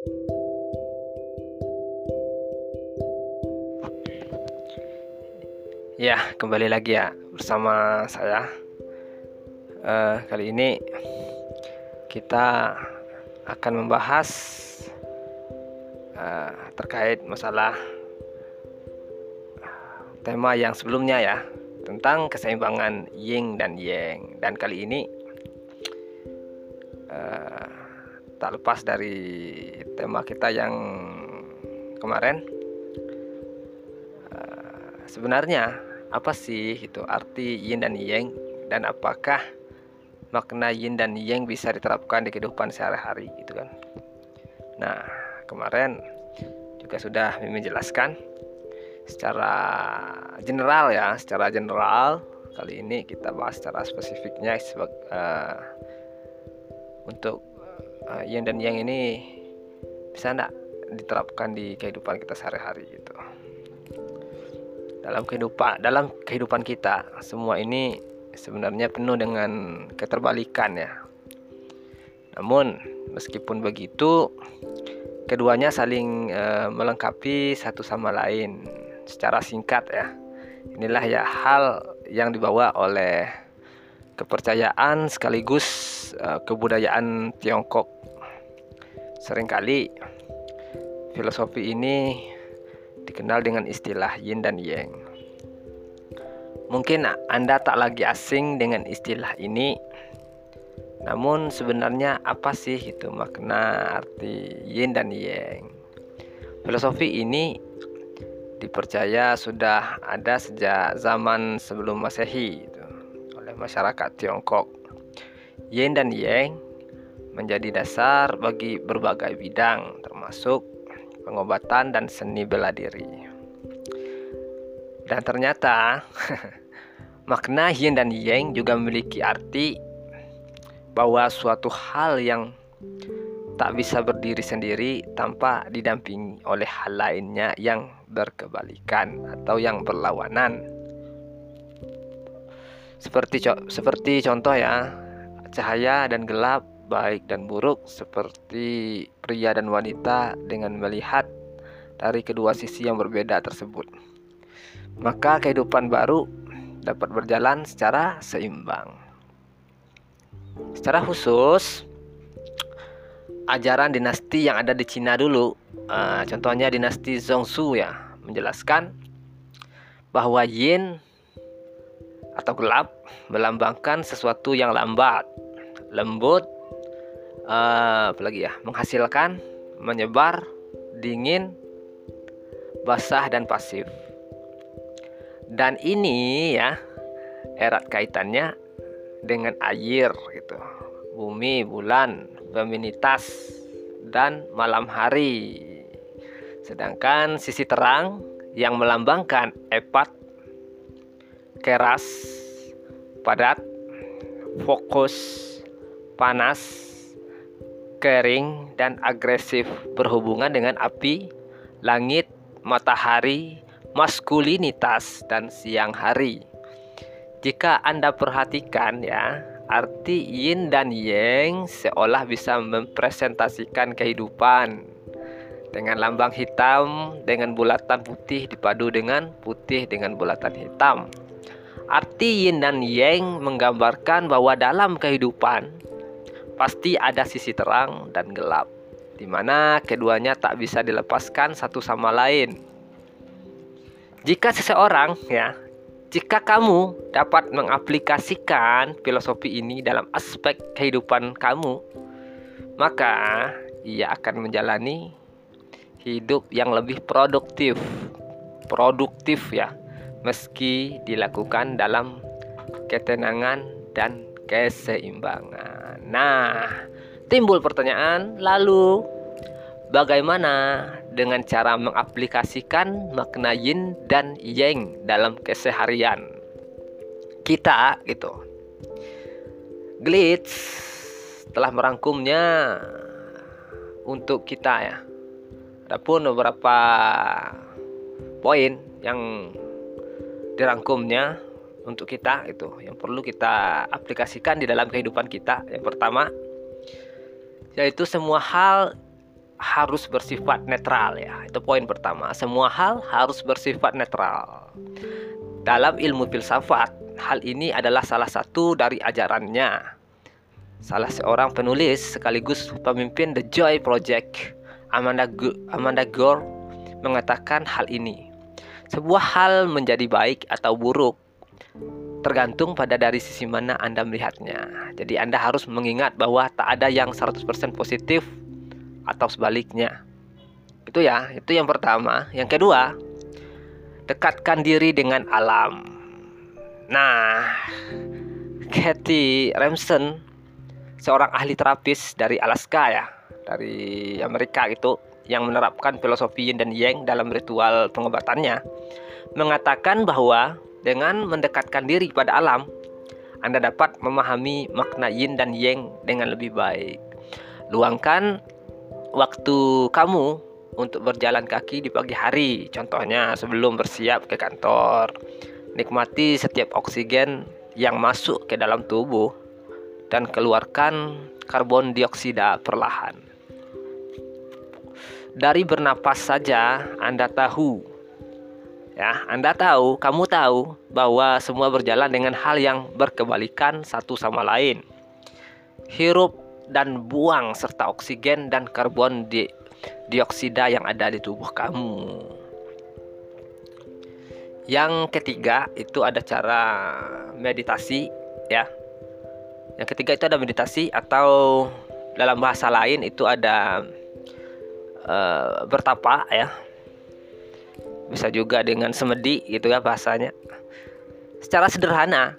Ya, kembali lagi ya bersama saya. Uh, kali ini kita akan membahas uh, terkait masalah tema yang sebelumnya ya tentang keseimbangan yin dan yang. Dan kali ini tak lepas dari tema kita yang kemarin. sebenarnya apa sih itu arti yin dan yang? Dan apakah makna yin dan yang bisa diterapkan di kehidupan sehari-hari gitu kan? Nah kemarin juga sudah menjelaskan secara general ya secara general. Kali ini kita bahas secara spesifiknya sebagai uh, untuk uh, yin dan yang ini bisa enggak diterapkan di kehidupan kita sehari-hari gitu dalam kehidupan dalam kehidupan kita semua ini sebenarnya penuh dengan keterbalikan ya. Namun meskipun begitu keduanya saling e, melengkapi satu sama lain secara singkat ya. Inilah ya hal yang dibawa oleh kepercayaan sekaligus e, kebudayaan Tiongkok. Seringkali filosofi ini dikenal dengan istilah yin dan yang. Mungkin Anda tak lagi asing dengan istilah ini. Namun sebenarnya apa sih itu makna arti yin dan yang? Filosofi ini dipercaya sudah ada sejak zaman sebelum Masehi masyarakat Tiongkok. Yin dan yang menjadi dasar bagi berbagai bidang termasuk pengobatan dan seni bela diri. Dan ternyata makna yin dan yang juga memiliki arti bahwa suatu hal yang tak bisa berdiri sendiri tanpa didampingi oleh hal lainnya yang berkebalikan atau yang berlawanan. Seperti seperti contoh ya, cahaya dan gelap baik dan buruk seperti pria dan wanita dengan melihat dari kedua sisi yang berbeda tersebut. Maka kehidupan baru dapat berjalan secara seimbang. Secara khusus, ajaran dinasti yang ada di Cina dulu, uh, contohnya dinasti Zongsu ya, menjelaskan bahwa yin atau gelap melambangkan sesuatu yang lambat, lembut, uh, apalagi ya menghasilkan menyebar dingin basah dan pasif. Dan ini ya erat kaitannya dengan air gitu. Bumi bulan feminitas dan malam hari. Sedangkan sisi terang yang melambangkan epat keras padat fokus panas kering dan agresif berhubungan dengan api, langit, matahari, maskulinitas dan siang hari. Jika Anda perhatikan ya, arti yin dan yang seolah bisa mempresentasikan kehidupan dengan lambang hitam dengan bulatan putih dipadu dengan putih dengan bulatan hitam. Arti yin dan yang menggambarkan bahwa dalam kehidupan pasti ada sisi terang dan gelap, di mana keduanya tak bisa dilepaskan satu sama lain. Jika seseorang, ya, jika kamu dapat mengaplikasikan filosofi ini dalam aspek kehidupan kamu, maka ia akan menjalani hidup yang lebih produktif. Produktif ya, meski dilakukan dalam ketenangan dan keseimbangan. Nah, timbul pertanyaan, lalu bagaimana dengan cara mengaplikasikan makna yin dan yang dalam keseharian kita gitu. Glitch telah merangkumnya untuk kita ya. Adapun beberapa poin yang dirangkumnya untuk kita itu yang perlu kita aplikasikan di dalam kehidupan kita yang pertama yaitu semua hal harus bersifat netral ya. Itu poin pertama. Semua hal harus bersifat netral. Dalam ilmu filsafat, hal ini adalah salah satu dari ajarannya. Salah seorang penulis sekaligus pemimpin The Joy Project, Amanda Amanda Gore mengatakan hal ini. Sebuah hal menjadi baik atau buruk tergantung pada dari sisi mana Anda melihatnya. Jadi Anda harus mengingat bahwa tak ada yang 100% positif atau sebaliknya. Itu ya, itu yang pertama. Yang kedua, dekatkan diri dengan alam. Nah, Kathy Ramson, seorang ahli terapis dari Alaska ya, dari Amerika itu, yang menerapkan filosofi yin dan yang dalam ritual pengobatannya, mengatakan bahwa dengan mendekatkan diri pada alam, Anda dapat memahami makna yin dan yang dengan lebih baik. Luangkan waktu kamu untuk berjalan kaki di pagi hari, contohnya sebelum bersiap ke kantor. Nikmati setiap oksigen yang masuk ke dalam tubuh dan keluarkan karbon dioksida perlahan. Dari bernapas saja Anda tahu Ya, Anda tahu, kamu tahu bahwa semua berjalan dengan hal yang berkebalikan satu sama lain. Hirup dan buang serta oksigen dan karbon di dioksida yang ada di tubuh kamu. Yang ketiga itu ada cara meditasi ya. Yang ketiga itu ada meditasi atau dalam bahasa lain itu ada uh, bertapa ya bisa juga dengan semedi gitu ya bahasanya. Secara sederhana,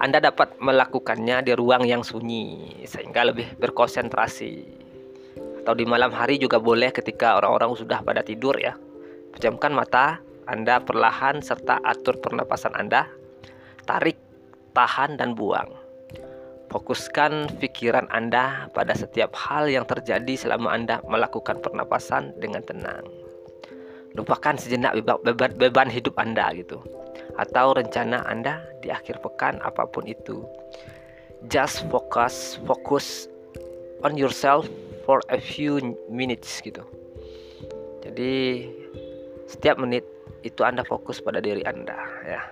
Anda dapat melakukannya di ruang yang sunyi sehingga lebih berkonsentrasi. Atau di malam hari juga boleh ketika orang-orang sudah pada tidur ya. Pejamkan mata Anda perlahan serta atur pernapasan Anda. Tarik, tahan dan buang. Fokuskan pikiran Anda pada setiap hal yang terjadi selama Anda melakukan pernapasan dengan tenang lupakan sejenak beban, beban hidup Anda gitu atau rencana Anda di akhir pekan apa pun itu. Just focus focus on yourself for a few minutes gitu. Jadi setiap menit itu Anda fokus pada diri Anda ya.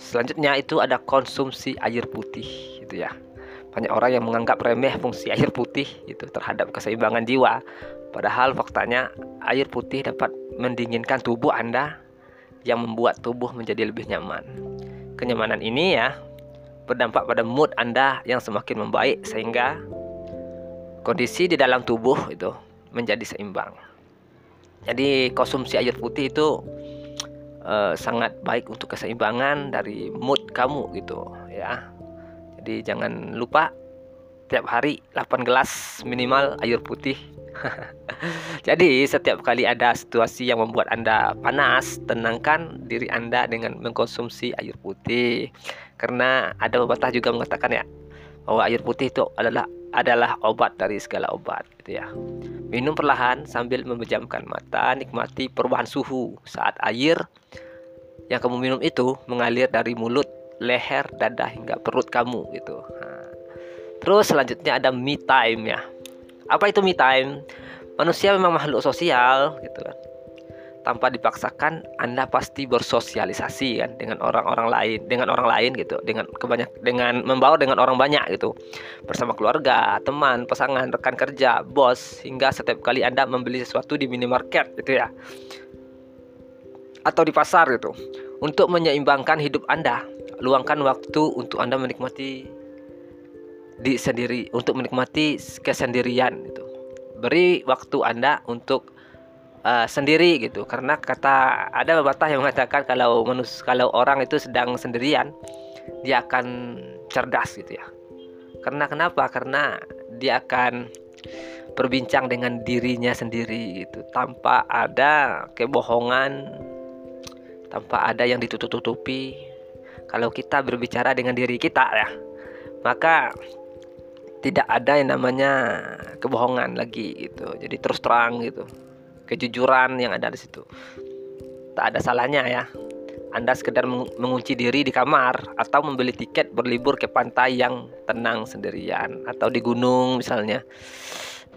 Selanjutnya itu ada konsumsi air putih gitu ya. Banyak orang yang menganggap remeh fungsi air putih itu terhadap keseimbangan jiwa. Padahal faktanya air putih dapat mendinginkan tubuh Anda yang membuat tubuh menjadi lebih nyaman. Kenyamanan ini ya berdampak pada mood Anda yang semakin membaik sehingga kondisi di dalam tubuh itu menjadi seimbang. Jadi konsumsi air putih itu uh, sangat baik untuk keseimbangan dari mood kamu gitu ya. Jadi jangan lupa tiap hari 8 gelas minimal air putih Jadi setiap kali ada situasi yang membuat Anda panas, tenangkan diri Anda dengan mengkonsumsi air putih. Karena ada pepatah juga mengatakan ya bahwa air putih itu adalah adalah obat dari segala obat gitu ya. Minum perlahan sambil memejamkan mata, nikmati perubahan suhu saat air yang kamu minum itu mengalir dari mulut, leher, dada hingga perut kamu gitu. Terus selanjutnya ada me time ya apa itu me time manusia memang makhluk sosial gitu kan tanpa dipaksakan Anda pasti bersosialisasi kan dengan orang-orang lain dengan orang lain gitu dengan kebanyak dengan membawa dengan orang banyak gitu. Bersama keluarga teman pasangan rekan kerja bos hingga setiap kali Anda membeli sesuatu di minimarket gitu ya. Atau di pasar gitu. Untuk menyeimbangkan hidup Anda luangkan waktu untuk Anda menikmati di sendiri untuk menikmati kesendirian gitu. Beri waktu Anda untuk uh, sendiri gitu. Karena kata ada pepatah yang mengatakan kalau manus kalau orang itu sedang sendirian dia akan cerdas gitu ya. Karena kenapa? Karena dia akan berbincang dengan dirinya sendiri gitu. Tanpa ada kebohongan tanpa ada yang ditutup-tutupi. Kalau kita berbicara dengan diri kita ya maka tidak ada yang namanya kebohongan lagi gitu. Jadi terus terang gitu kejujuran yang ada di situ. Tak ada salahnya ya. Anda sekedar mengunci diri di kamar atau membeli tiket berlibur ke pantai yang tenang sendirian atau di gunung misalnya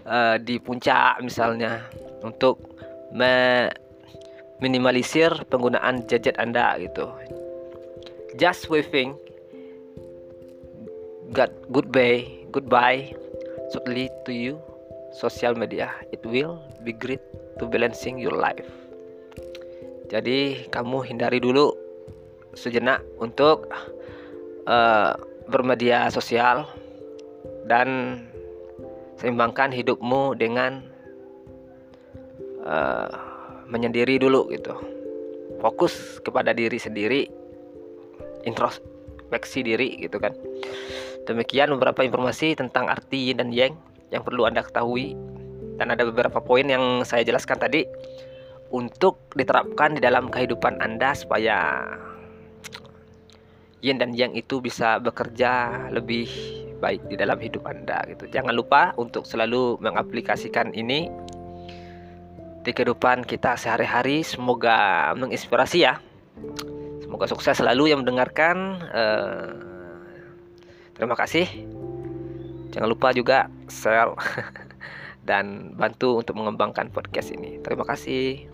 uh, di puncak misalnya untuk minimalisir penggunaan gadget Anda gitu. Just waving got goodbye goodbye shortly to you social media. It will be great to balancing your life. Jadi kamu hindari dulu sejenak untuk uh, bermedia sosial dan seimbangkan hidupmu dengan uh, menyendiri dulu gitu. Fokus kepada diri sendiri introspeksi diri gitu kan. Demikian beberapa informasi tentang arti yin dan yang yang perlu anda ketahui dan ada beberapa poin yang saya jelaskan tadi untuk diterapkan di dalam kehidupan anda supaya yin dan yang itu bisa bekerja lebih baik di dalam hidup anda gitu. Jangan lupa untuk selalu mengaplikasikan ini di kehidupan kita sehari-hari. Semoga menginspirasi ya. Semoga sukses selalu yang mendengarkan. Uh, terima kasih. Jangan lupa juga share dan bantu untuk mengembangkan podcast ini. Terima kasih